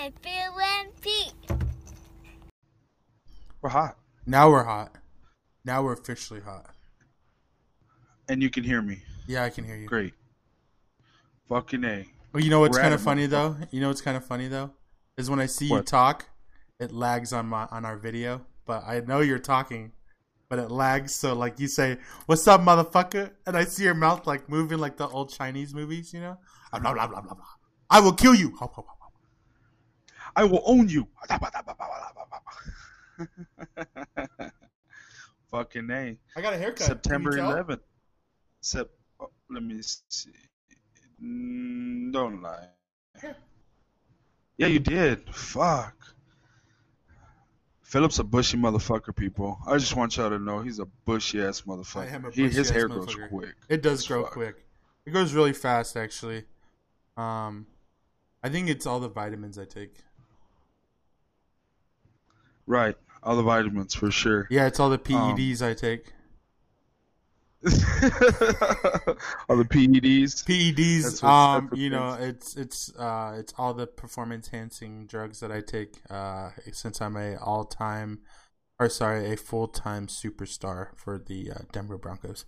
and Phil and Pete. We're hot, Now we're hot. Now we're officially hot. and you can hear me. Yeah, I can hear you. Great. Fucking a. Well, you know what's kind of funny though? You know what's kind of funny though? Is when I see you talk, it lags on my on our video, but I know you're talking, but it lags. So like you say, "What's up, motherfucker?" and I see your mouth like moving like the old Chinese movies, you know? Ah, Blah blah blah blah blah. I will kill you. Hop, hop, hop, hop. I will own you. Fucking a. I got a haircut. September Can 11th. Sep. oh, let me see. Mm, don't lie. Yeah, you did. Fuck. Philip's a bushy motherfucker, people. I just want y'all to know he's a bushy ass motherfucker. I am a He- his bushy-ass hair grows quick. It does grow fuck. quick. It grows really fast, actually. Um, I think it's all the vitamins I take. Right. All the vitamins for sure. Yeah, it's all the Um, PEDs I take. all the PEDs. PEDs, um, you know, it's it's uh, it's all the performance enhancing drugs that I take. Uh, since I'm a all time, or sorry, a full time superstar for the uh, Denver Broncos.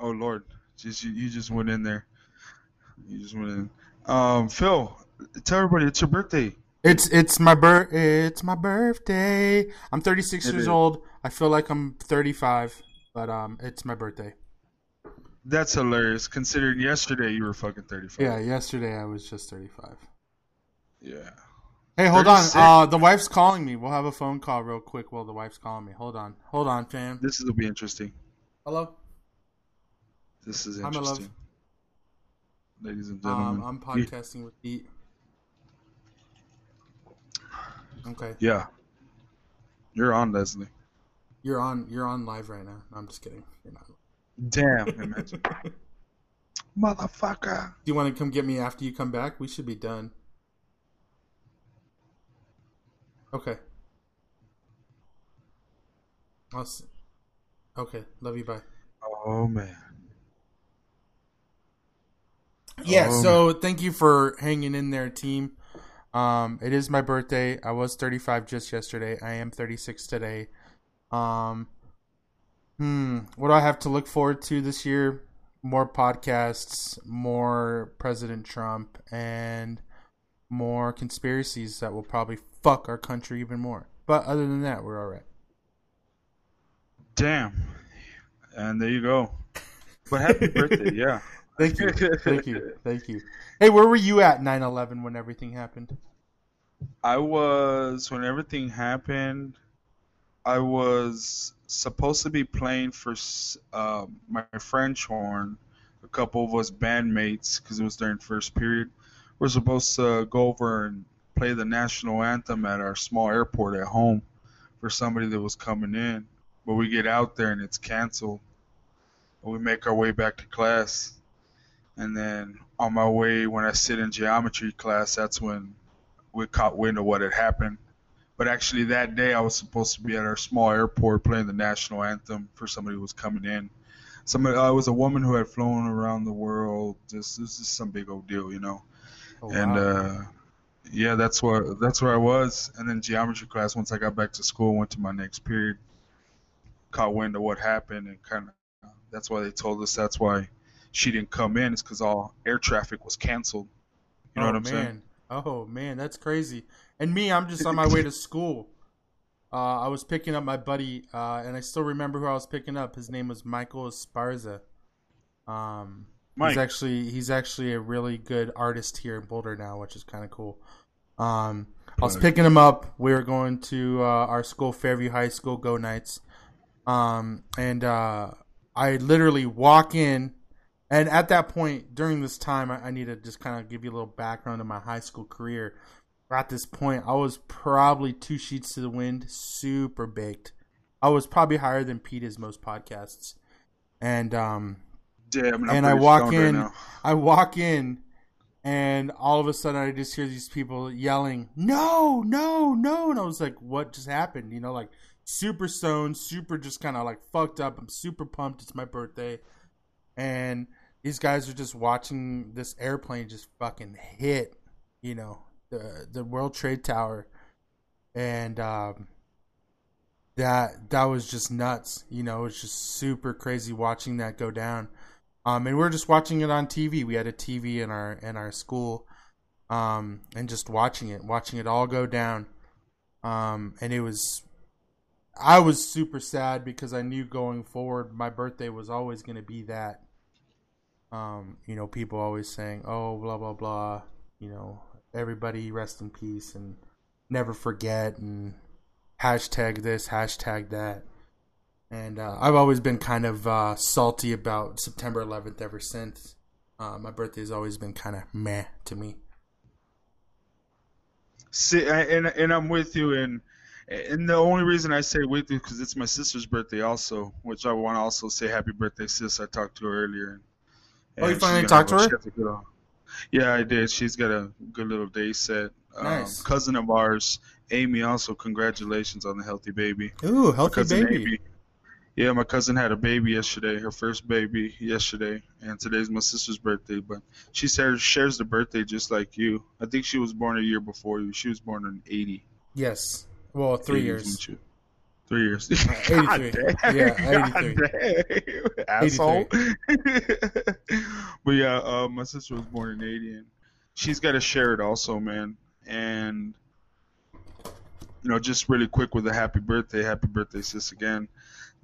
Oh Lord, just you, you just went in there. You just went in. Um, Phil, tell everybody it's your birthday. It's it's my bir- it's my birthday. I'm 36 It years is. old. I feel like I'm 35, but um, it's my birthday. That's hilarious. Considering yesterday you were fucking thirty-five. Yeah, yesterday I was just 35. Yeah. Hey, hold on. Uh, the wife's calling me. We'll have a phone call real quick while the wife's calling me. Hold on. Hold on, fam. This will be interesting. Hello. This is Hi, my love. interesting. Ladies and gentlemen. Um, I'm podcasting with Pete. Okay, yeah. You're on, Leslie. you're on. You're on live right now. No, I'm just kidding. You're not. Damn, imagine. Motherfucker. Do you want to come get me after you come back? We should be done. Okay. I'll s- okay. Love you. Bye. Oh man. Yeah, Oh, so thank you for hanging in there, team. Um, it is my birthday. I was 35 just yesterday. I am 36 today. Um, hmm, what do I have to look forward to this year? More podcasts, more President Trump, and more conspiracies that will probably fuck our country even more. But other than that, we're all right. Damn. And there you go. But happy birthday, yeah. Thank you, thank you, thank you. Hey, where were you at 9/11 when everything happened? I was when everything happened. I was supposed to be playing for uh, my French horn. A couple of us bandmates, because it was during first period, we're supposed to go over and play the national anthem at our small airport at home for somebody that was coming in. But we get out there and it's canceled. And we make our way back to class. And then on my way, when I sit in geometry class, that's when we caught wind of what had happened. But actually, that day I was supposed to be at our small airport playing the national anthem for somebody who was coming in. Somebody, uh, it was a woman who had flown around the world. This, this is some big old deal, you know. Oh, and wow. uh, yeah, that's where that's where I was. And then geometry class. Once I got back to school, went to my next period. Caught wind of what happened, and kind of that's why they told us that's why she didn't come in. It's because all air traffic was canceled. You know oh, what I'm man. saying? Oh man, that's crazy. And me, I'm just on my way to school. Uh, I was picking up my buddy, uh, and I still remember who I was picking up. His name was Michael Esparza. Um, Mike. he's actually he's actually a really good artist here in Boulder now, which is kind of cool. Um, I was picking him up. We were going to uh, our school, Fairview High School, Go Knights. Um, and uh, I literally walk in, and at that point during this time, I, I need to just kind of give you a little background of my high school career. At this point, I was probably two sheets to the wind, super baked. I was probably higher than Pete is most podcasts, and um, Damn, and I walk stoned right in. I walk in, and all of a sudden I just hear these people yelling, "No, no, no!" And I was like, "What just happened?" You know, like super stoned, super just kind of like fucked up. I'm super pumped. It's my birthday, and these guys are just watching this airplane just fucking hit. You know, the the World Trade Tower, and um, that that was just nuts. You know, it's just super crazy watching that go down. Um, and we are just watching it on TV. We had a TV in our in our school, um, and just watching it, watching it all go down. Um, and it was, I was super sad because I knew going forward, my birthday was always going to be that. Um, you know, people always saying, "Oh, blah blah blah," you know, everybody rest in peace and never forget and hashtag this, hashtag that. And uh, I've always been kind of uh, salty about September 11th ever since. Uh, my birthday has always been kind of meh to me. See, and and I'm with you, and and the only reason I say with you because it's my sister's birthday also, which I want to also say happy birthday, sis. I talked to her earlier. Oh, you finally talked to her? Yeah, I did. She's got a good little day set. Um, nice. Um, cousin of ours, Amy, also congratulations on the healthy baby. Ooh, healthy baby. Amy, yeah, my cousin had a baby yesterday, her first baby yesterday, and today's my sister's birthday. But she shares shares the birthday just like you. I think she was born a year before you. She was born in eighty. Yes. Well, three years. Three years. Uh, 83. yeah, 83. Asshole. but yeah, uh, my sister was born in 80, and she's got to share it also, man. And, you know, just really quick with a happy birthday. Happy birthday, sis, again.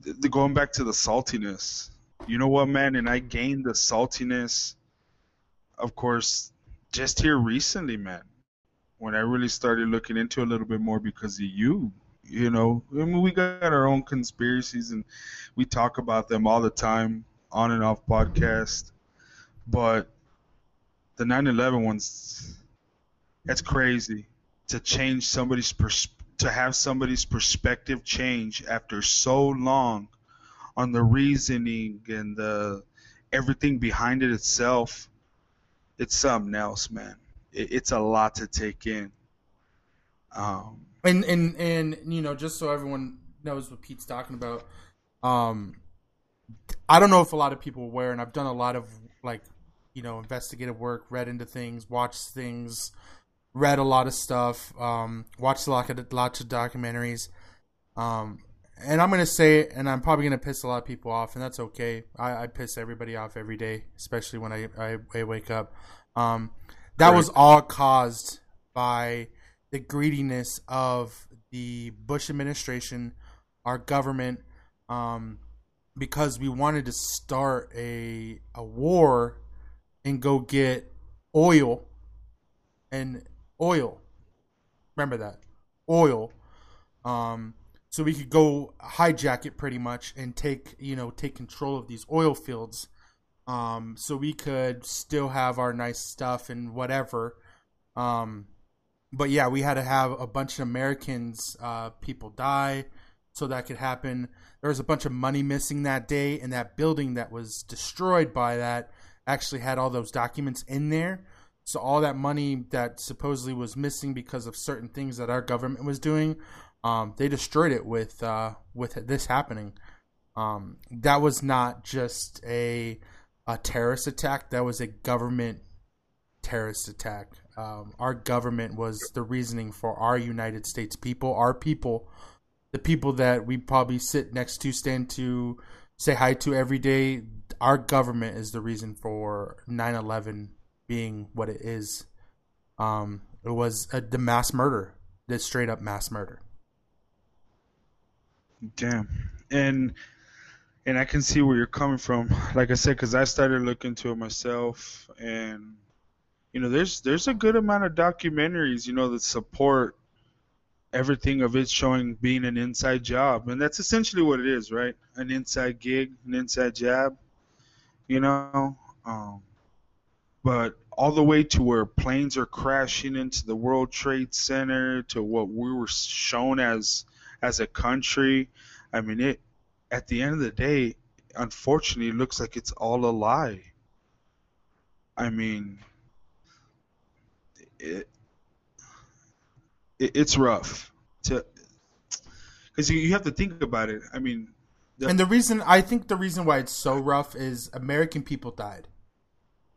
The, the, going back to the saltiness. You know what, man? And I gained the saltiness, of course, just here recently, man. When I really started looking into a little bit more because of you you know, I mean, we got our own conspiracies and we talk about them all the time on and off podcast. But the 9/11 ones, that's crazy to change somebody's pers- to have somebody's perspective change after so long on the reasoning and the everything behind it itself. It's something else, man. It, it's a lot to take in. Um, and and and you know, just so everyone knows what Pete's talking about, um, I don't know if a lot of people are aware, and I've done a lot of like, you know, investigative work, read into things, watched things, read a lot of stuff, um, watched a lot of lots of documentaries, um, and I'm gonna say it, and I'm probably gonna piss a lot of people off, and that's okay. I, I piss everybody off every day, especially when I I, I wake up. Um, that right. was all caused by the greediness of the Bush administration, our government, um, because we wanted to start a a war and go get oil and oil. Remember that oil. Um, so we could go hijack it pretty much and take you know take control of these oil fields. Um, so we could still have our nice stuff and whatever. Um, but yeah, we had to have a bunch of Americans, uh, people die, so that could happen. There was a bunch of money missing that day, and that building that was destroyed by that actually had all those documents in there. So all that money that supposedly was missing because of certain things that our government was doing, um, they destroyed it with uh, with this happening. Um, that was not just a a terrorist attack; that was a government terrorist attack. Um, our government was the reasoning for our United States people, our people, the people that we probably sit next to, stand to, say hi to every day. Our government is the reason for 9 11 being what it is. Um, it was a, the mass murder, the straight up mass murder. Damn. And and I can see where you're coming from. Like I said, because I started looking into it myself, and you know, there's there's a good amount of documentaries, you know, that support everything of it showing being an inside job, and that's essentially what it is, right? An inside gig, an inside job, you know. Um, but all the way to where planes are crashing into the World Trade Center, to what we were shown as as a country. I mean, it at the end of the day, unfortunately, it looks like it's all a lie. I mean, it, it it's rough to because you, you have to think about it. I mean, the, and the reason I think the reason why it's so rough is American people died.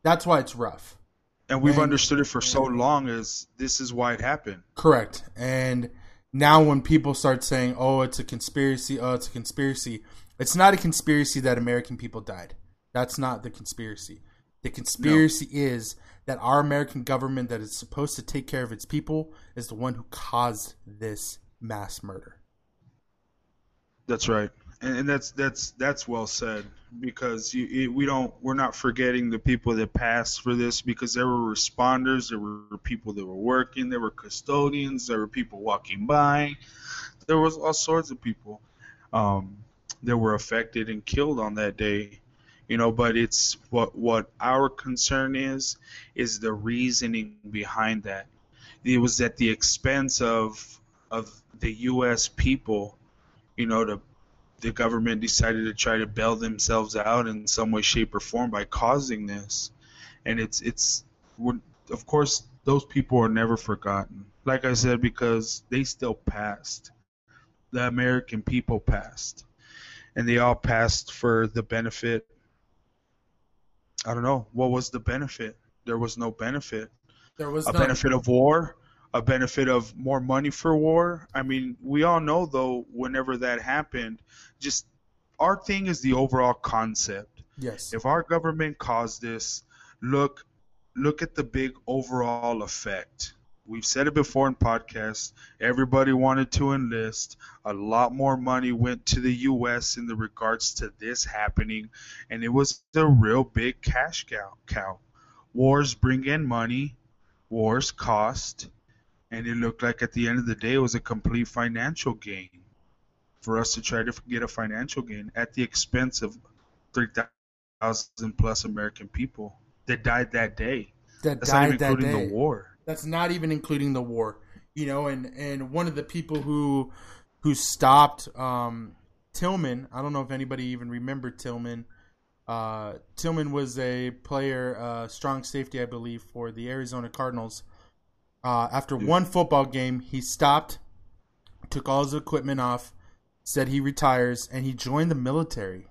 That's why it's rough. And we've And- understood it for so long as this is why it happened. Correct. And now when people start saying, "Oh, it's a conspiracy," "Oh, it's a conspiracy," it's not a conspiracy that American people died. That's not the conspiracy. The conspiracy is that our American government that is supposed to take care of its people is the one who caused this mass murder. That's right, and, and that's that's that's well said because you, it, we don't we're not forgetting the people that passed for this because there were responders, there were people that were working, there were custodians, there were people walking by, there was all sorts of people um, that were affected and killed on that day. You know, but it's what what our concern is is the reasoning behind that. It was at the expense of of the U.S. people you know, the the government decided to try to bail themselves out in some way, shape, or form by causing this, and it's it's of course those people are never forgotten. Like I said, because they still passed, the American people passed, and they all passed for the benefit. I don't know what was the benefit. There was no benefit There was a none. benefit of war, a benefit of more money for war. I mean, we all know though, whenever that happened, just our thing is the overall concept. Yes. If our government caused this, look look at the big overall effect. We've said it before in podcasts. Everybody wanted to enlist. A lot more money went to the U.S. in the regards to this happening, and it was a real big cash cow. cow. Wars bring in money. Wars cost, and it looked like at the end of the day it was a complete financial gain for us to try to get a financial gain at the expense of 3,000 plus American people that died that day. that That's not died even that including day. the war. That's not even including the war. You know, and and one of the people who who stopped um, Tillman. I don't know if anybody even remembered Tillman. Uh, Tillman was a player, uh, strong safety, I believe, for the Arizona Cardinals. Uh, after one football game, he stopped, took all his equipment off, said he retires, and he joined the military.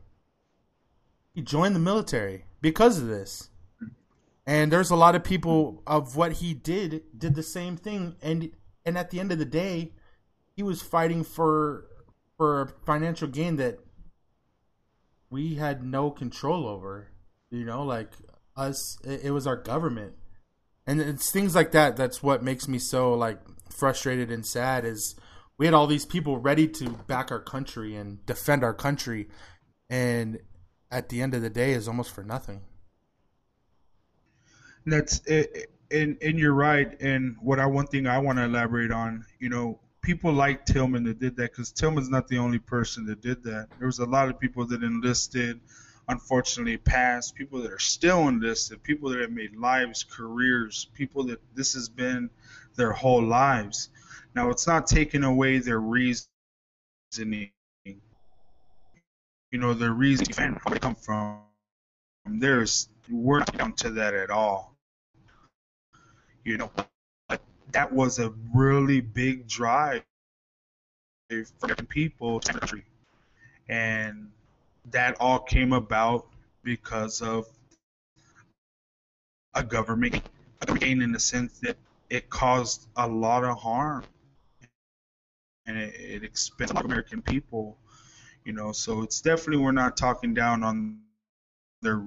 He joined the military because of this. And there's a lot of people of what he did did the same thing and and at the end of the day, he was fighting for for a financial gain that we had no control over. You know, like us it, it was our government. And it's things like that that's what makes me so like frustrated and sad is we had all these people ready to back our country and defend our country and at the end of the day is almost for nothing. That's it, and and you're right. And what I one thing I want to elaborate on, you know, people like Tillman that did that because Tillman's not the only person that did that. There was a lot of people that enlisted, unfortunately passed. People that are still enlisted. People that have made lives, careers. People that this has been their whole lives. Now it's not taking away their reasoning. You know, their reason where they come from. There's we're not down to that at all. You know, but that was a really big drive for people to the country, and that all came about because of a government, government in the sense that it caused a lot of harm, and it, it a lot of American people. You know, so it's definitely we're not talking down on their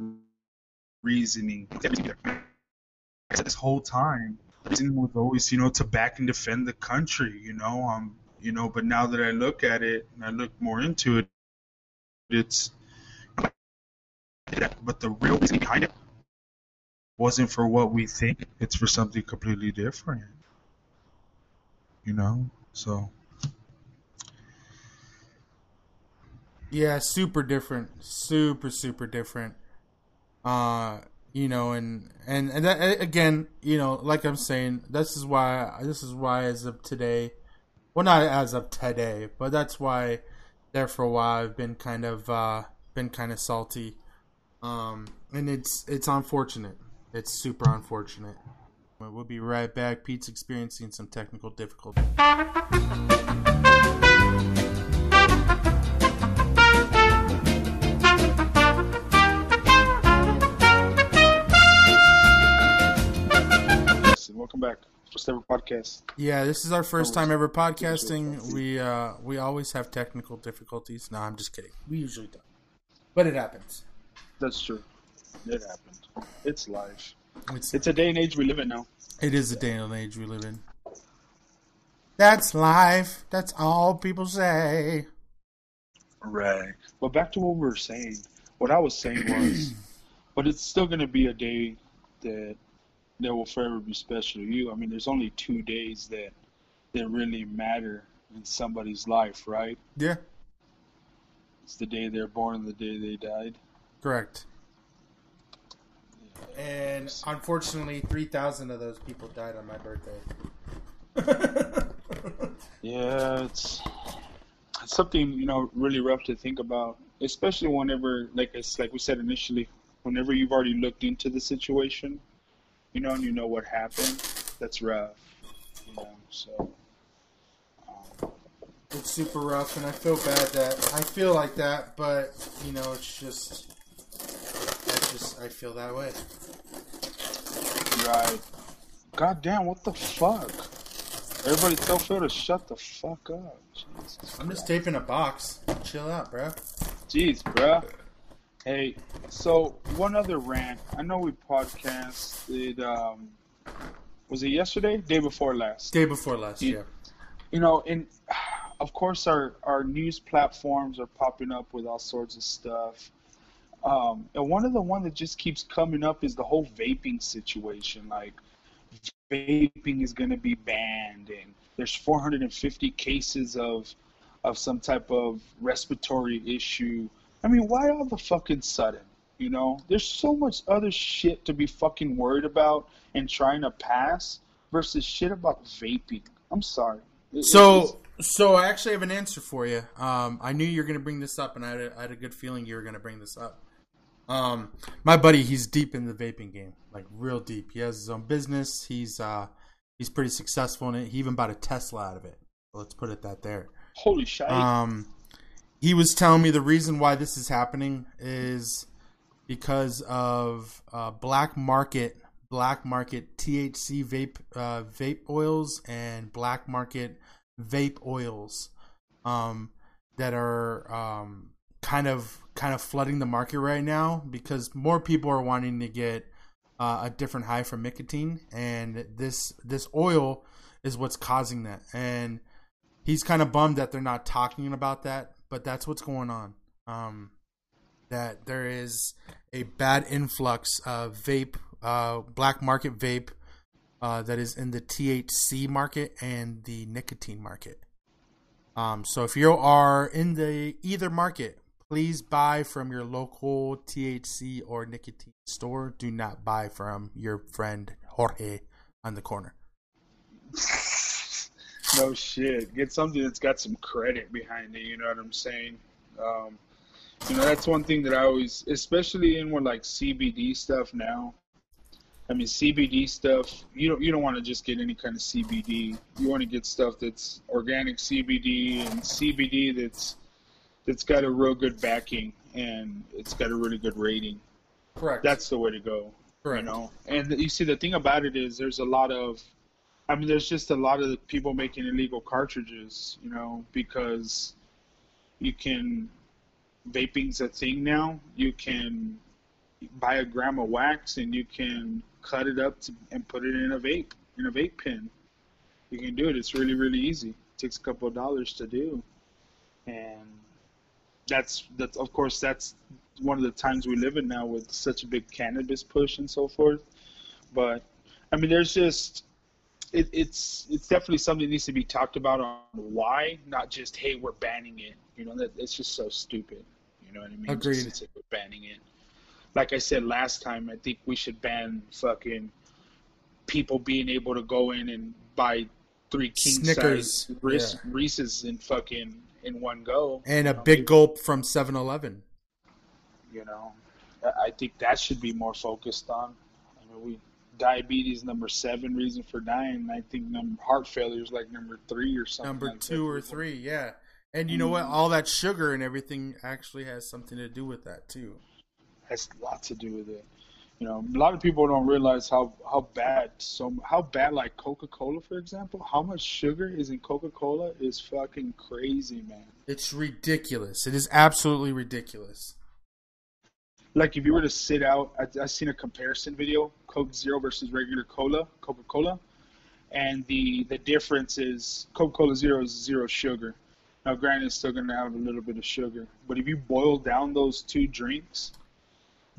reasoning. This whole time, reason was always, you know, to back and defend the country. You know, um, you know. But now that I look at it and I look more into it, it's. But the real reason behind it wasn't for what we think. It's for something completely different. You know, so. Yeah, super different, super super different. Uh, you know, and and and that, again, you know, like I'm saying, this is why this is why as of today, well, not as of today, but that's why there for a while I've been kind of uh been kind of salty. Um, and it's it's unfortunate. It's super unfortunate. We'll be right back. Pete's experiencing some technical difficulty. Welcome back. First ever podcast. Yeah, this is our first time ever podcasting. We uh we always have technical difficulties. No, I'm just kidding. We usually don't. But it happens. That's true. It happened. It's life. It's It's a day and age we live in now. it is a day and age we live in. That's life. That's all people say. Right. But back to what we were saying. What I was saying was, but it's still going to be a day that that will forever be special to you. I mean, there's only two days that that really matter in somebody's life, right? Yeah, It's the day they're born and the day they died. correct. And unfortunately, three thousand of those people died on my birthday. Yeah, it's it's something you know really rough to think about, especially whenever, like it's like we said initially, whenever you've already looked into the situation, you know, and you know what happened. That's rough, you know. So um, It's super rough, and I feel bad that I feel like that, but you know, it's just, it's just I feel that way. right. God damn, what the fuck? Everybody tell Phil to shut the fuck up. Jesus I'm just taping a box. Chill out, bro. Jeez, bruh. Hey, so one other rant. I know we podcasted. Um, was it yesterday? Day before last. Day before last, You- yeah. You know, and of course our our news platforms are popping up with all sorts of stuff. Um, and one of the one that just keeps coming up is the whole vaping situation. Like, vaping is going to be banned, and there's 450 cases of of some type of respiratory issue. I mean, why all the fucking sudden? You know, there's so much other shit to be fucking worried about and trying to pass versus shit about vaping. I'm sorry. It- So, so I actually have an answer for you. Um, I knew you were going to bring this up, and I had, a, I had a good feeling you were going to bring this up. Um, my buddy, he's deep in the vaping game, like real deep. He has his own business. He's uh, he's pretty successful in it. He even bought a Tesla out of it. Let's put it that there. holy shit. Um, he was telling me the reason why this is happening is because of uh, black market black market THC vape uh, vape oils and black market vape oils um, that are um, kind of kind of flooding the market right now because more people are wanting to get uh, a different high from nicotine and this this oil is what's causing that. And he's kind of bummed that they're not talking about that, but that's what's going on. Um, that there is a bad influx of vape, uh, black market vape, uh, that is in the THC market and the nicotine market. Um, so if you are in the either market, please buy from your local THC or nicotine store. Do not buy from your friend Jorge on the corner. No shit. Get something that's got some credit behind it. You know what I'm saying? Um, you know, that's one thing that I always, especially in more like CBD stuff now. I mean, CBD stuff. You don't you don't want to just get any kind of CBD. You want to get stuff that's organic CBD and CBD that's that's got a real good backing and it's got a really good rating. Correct. That's the way to go. correct. You know, and you see the thing about it is there's a lot of, I mean, there's just a lot of people making illegal cartridges. You know, because you can, vaping's a thing now. You can buy a gram of wax and you can cut it up to, and put it in a vape in a vape pen. You can do it. It's really really easy. It takes a couple of dollars to do, and that's that's of course that's one of the times we live in now with such a big cannabis push and so forth. But I mean, there's just it, it's it's definitely something that needs to be talked about on why, not just hey we're banning it. You know that it's just so stupid. You know what I mean? Agreed. Just to we're banning it. Like I said last time, I think we should ban fucking people being able to go in and buy three king Snickers, size Reese, yeah. Reese's in fucking in one go. and a know, big gulp from 7-Eleven. you know I- i think that should be more focused on i mean we diabetes number seven reason for dying i think number heart failure is like number three or something Number like two or three, yeah. And you know what? Mm-hmm. All that sugar and everything actually has something to do with that too. has a lot to do with it You know, a lot of people don't realize how how bad so how bad like Coca Cola, for example, how much sugar is in Coca Cola is fucking crazy, man. It's ridiculous. It is absolutely ridiculous. Like if you were to sit out, I, I seen a comparison video: Coke Zero versus regular cola, Coca Cola, and the the difference is Coca Cola Zero is zero sugar. Now, granted, it's still gonna have a little bit of sugar, but if you boil down those two drinks,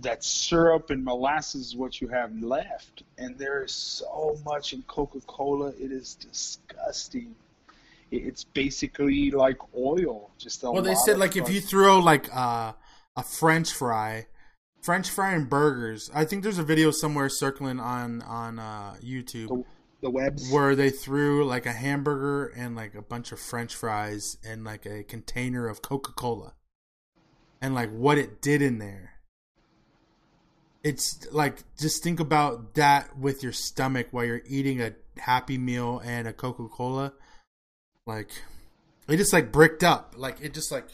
that syrup and molasses is what you have left, and there is so much in Coca Cola. It is disgusting. It's basically like oil. Just Well, they said like if you throw like uh, a French fry, French fry and burgers. I think there's a video somewhere circling on on uh, YouTube the, the webs. where they threw like a hamburger and like a bunch of French fries and like a container of Coca Cola, and like what it did in there. It's like just think about that with your stomach while you're eating a Happy Meal and a Coca Cola. Like it just like bricked up. Like it just like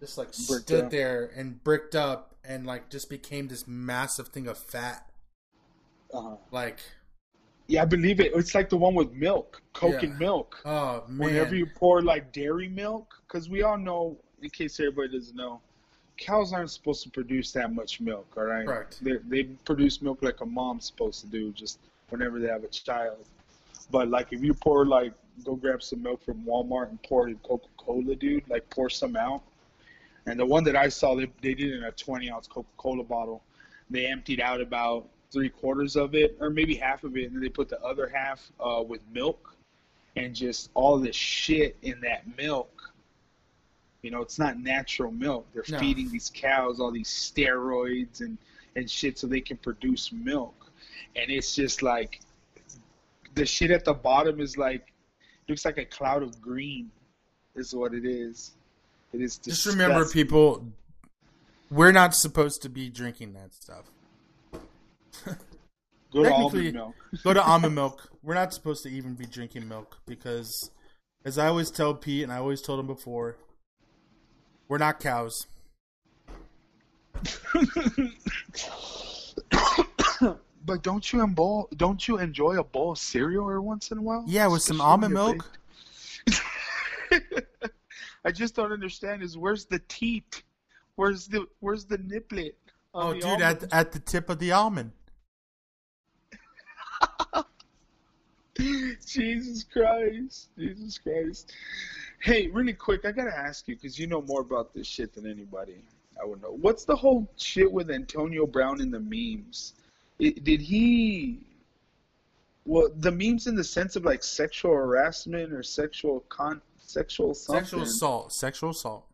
just like Bricked stood up. there and bricked up and like just became this massive thing of fat. Uh-huh. Like Yeah, I believe it. It's like the one with milk, Coke Yeah. and milk. oh man. Whenever you pour like dairy milk, because we all know, in case everybody doesn't know, cows aren't supposed to produce that much milk. All right, Correct. They they produce milk like a mom's supposed to do, just whenever they have a child. But like if you pour like go grab some milk from Walmart and pour it in Coca Cola, dude, like pour some out. And the one that I saw, they they did it in a 20 ounce Coca Cola bottle. They emptied out about three quarters of it, or maybe half of it, and then they put the other half uh, with milk, and just all this shit in that milk. You know, it's not natural milk. They're No. feeding these cows all these steroids and and shit so they can produce milk, and it's just like the shit at the bottom is like looks like a cloud of green, is what it is. It is Just remember, people, we're not supposed to be drinking that stuff. Go to almond milk. Go to almond milk. We're not supposed to even be drinking milk because, as I always tell Pete, and I always told him before, we're not cows. but don't you enjoy don't you enjoy a bowl of cereal every once in a while? Yeah, with some almond milk. I just don't understand is where's the teat? Where's the where's the niplet? Oh, the dude, at almond? at the tip of the almond. Jesus Christ. Jesus Christ. Hey, really quick, I gotta ask you because you know more about this shit than anybody. I would know. What's the whole shit with Antonio Brown and the memes? It, did he? Well, the memes in the sense of like sexual harassment or sexual con, sexual something. Sexual assault. Sexual assault.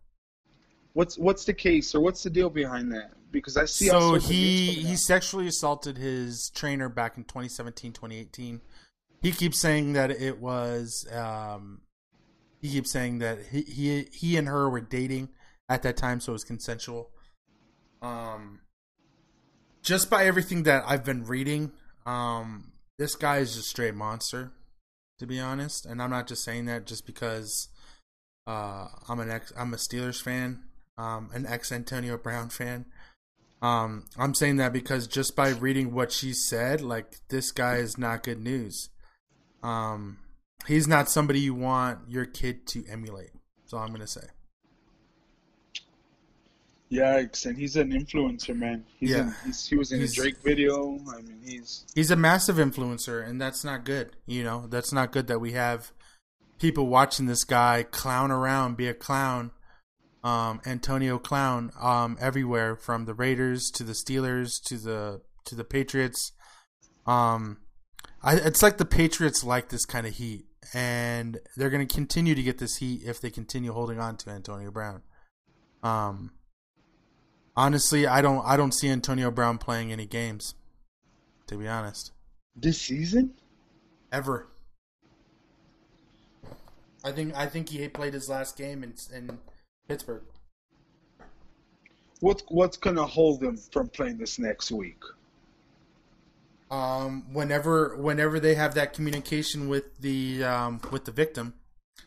What's what's the case or what's the deal behind that? Because I see. So he he sexually assaulted his trainer back in 2017, 2018. He keeps saying that it was. Um, he keeps saying that he, he he and her were dating at that time, so it was consensual. Um, just by everything that I've been reading, um, this guy is a straight monster, to be honest. And I'm not just saying that just because uh, I'm an ex I'm a Steelers fan, um, an ex Antonio Brown fan. Um, I'm saying that because just by reading what she said, like this guy is not good news. Um, he's not somebody you want your kid to emulate. That's all I'm gonna say. Yikes! And he's an influencer, man. He's Yeah. in, he's, he was in He's- a Drake video. I mean, he's He's a massive influencer, and that's not good. You know, that's not good that we have people watching this guy clown around, be a clown, um, Antonio Clown, um, everywhere from the Raiders to the Steelers to the to the Patriots. Um, I, it's like the Patriots like this kind of heat, and they're going to continue to get this heat if they continue holding on to Antonio Brown. Um, honestly, I don't I don't see Antonio Brown playing any games. To be honest this season. ever. I think I think he played his last game in in Pittsburgh. What's what's gonna hold him from playing this next week? Um, whenever whenever they have that communication with the um, with the victim,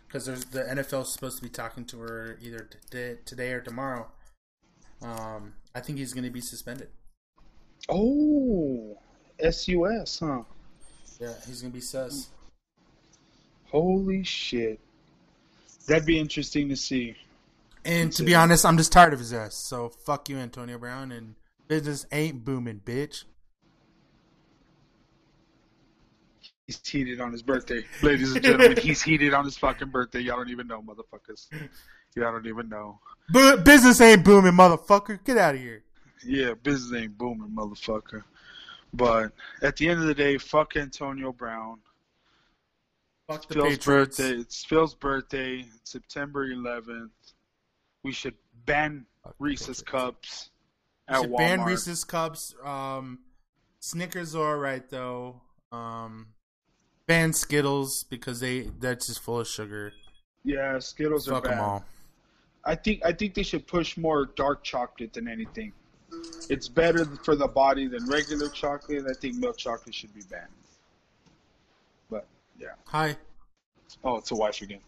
because there's the NFL is supposed to be talking to her either today, today or tomorrow. Um, I think he's going to be suspended. Oh, SUS, huh? Yeah, he's gonna be sus. Holy shit. That'd be interesting to see. And to be honest, I'm just tired of his ass. So fuck you, Antonio Brown, and business ain't booming, bitch. He's heated on his birthday. Ladies and gentlemen, he's heated on his fucking birthday. Y'all don't even know, motherfuckers. Y'all don't even know. Bu- business ain't booming, motherfucker. Get out of here. Yeah, business ain't booming, motherfucker. But at the end of the day, fuck Antonio Brown. Fuck the Phil's Patriots. birthday. It's Phil's birthday, September 11th. We should ban Fuck Reese's cups at should Walmart. ban Reese's cups. Um, Snickers are alright though. Um, ban Skittles because they that's just full of sugar. Yeah, Skittles are Fuck them bad. all. I think I think they should push more dark chocolate than anything. It's better for the body than regular chocolate. I think milk chocolate should be banned. But yeah. Hi. Oh, it's a wife again.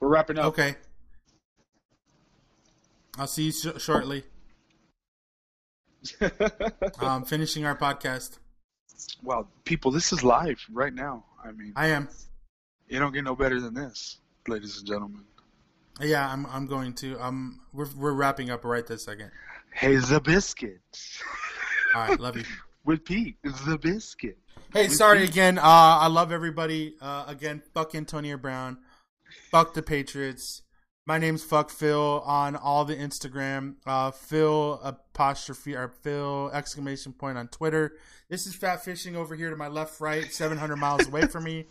We're wrapping up. Okay. I'll see you sh- shortly. Um, finishing our podcast. Well, people, this is live right now. I mean, I am. you don't get no better than this, ladies and gentlemen. Yeah, I'm. I'm going to. Um, we're we're wrapping up right this second. Hey, the biscuit All right, love you. with Pete. The biscuit. Hey, sorry again. Uh, I love everybody. Uh, again, fuck Antonio Brown. Fuck the Patriots. My name's Fuck Phil on all the Instagram. Uh, Phil apostrophe or Phil exclamation point on Twitter. This is Fat Fishing over here to my left, right, 700 miles away from me.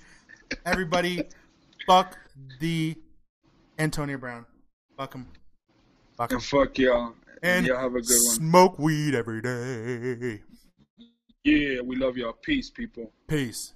Everybody, fuck the Antonio Brown. Fuck him. Fuck him. And fuck y'all. And y'all have a good one. smoke weed every day. Yeah, we love y'all. Peace, people. Peace.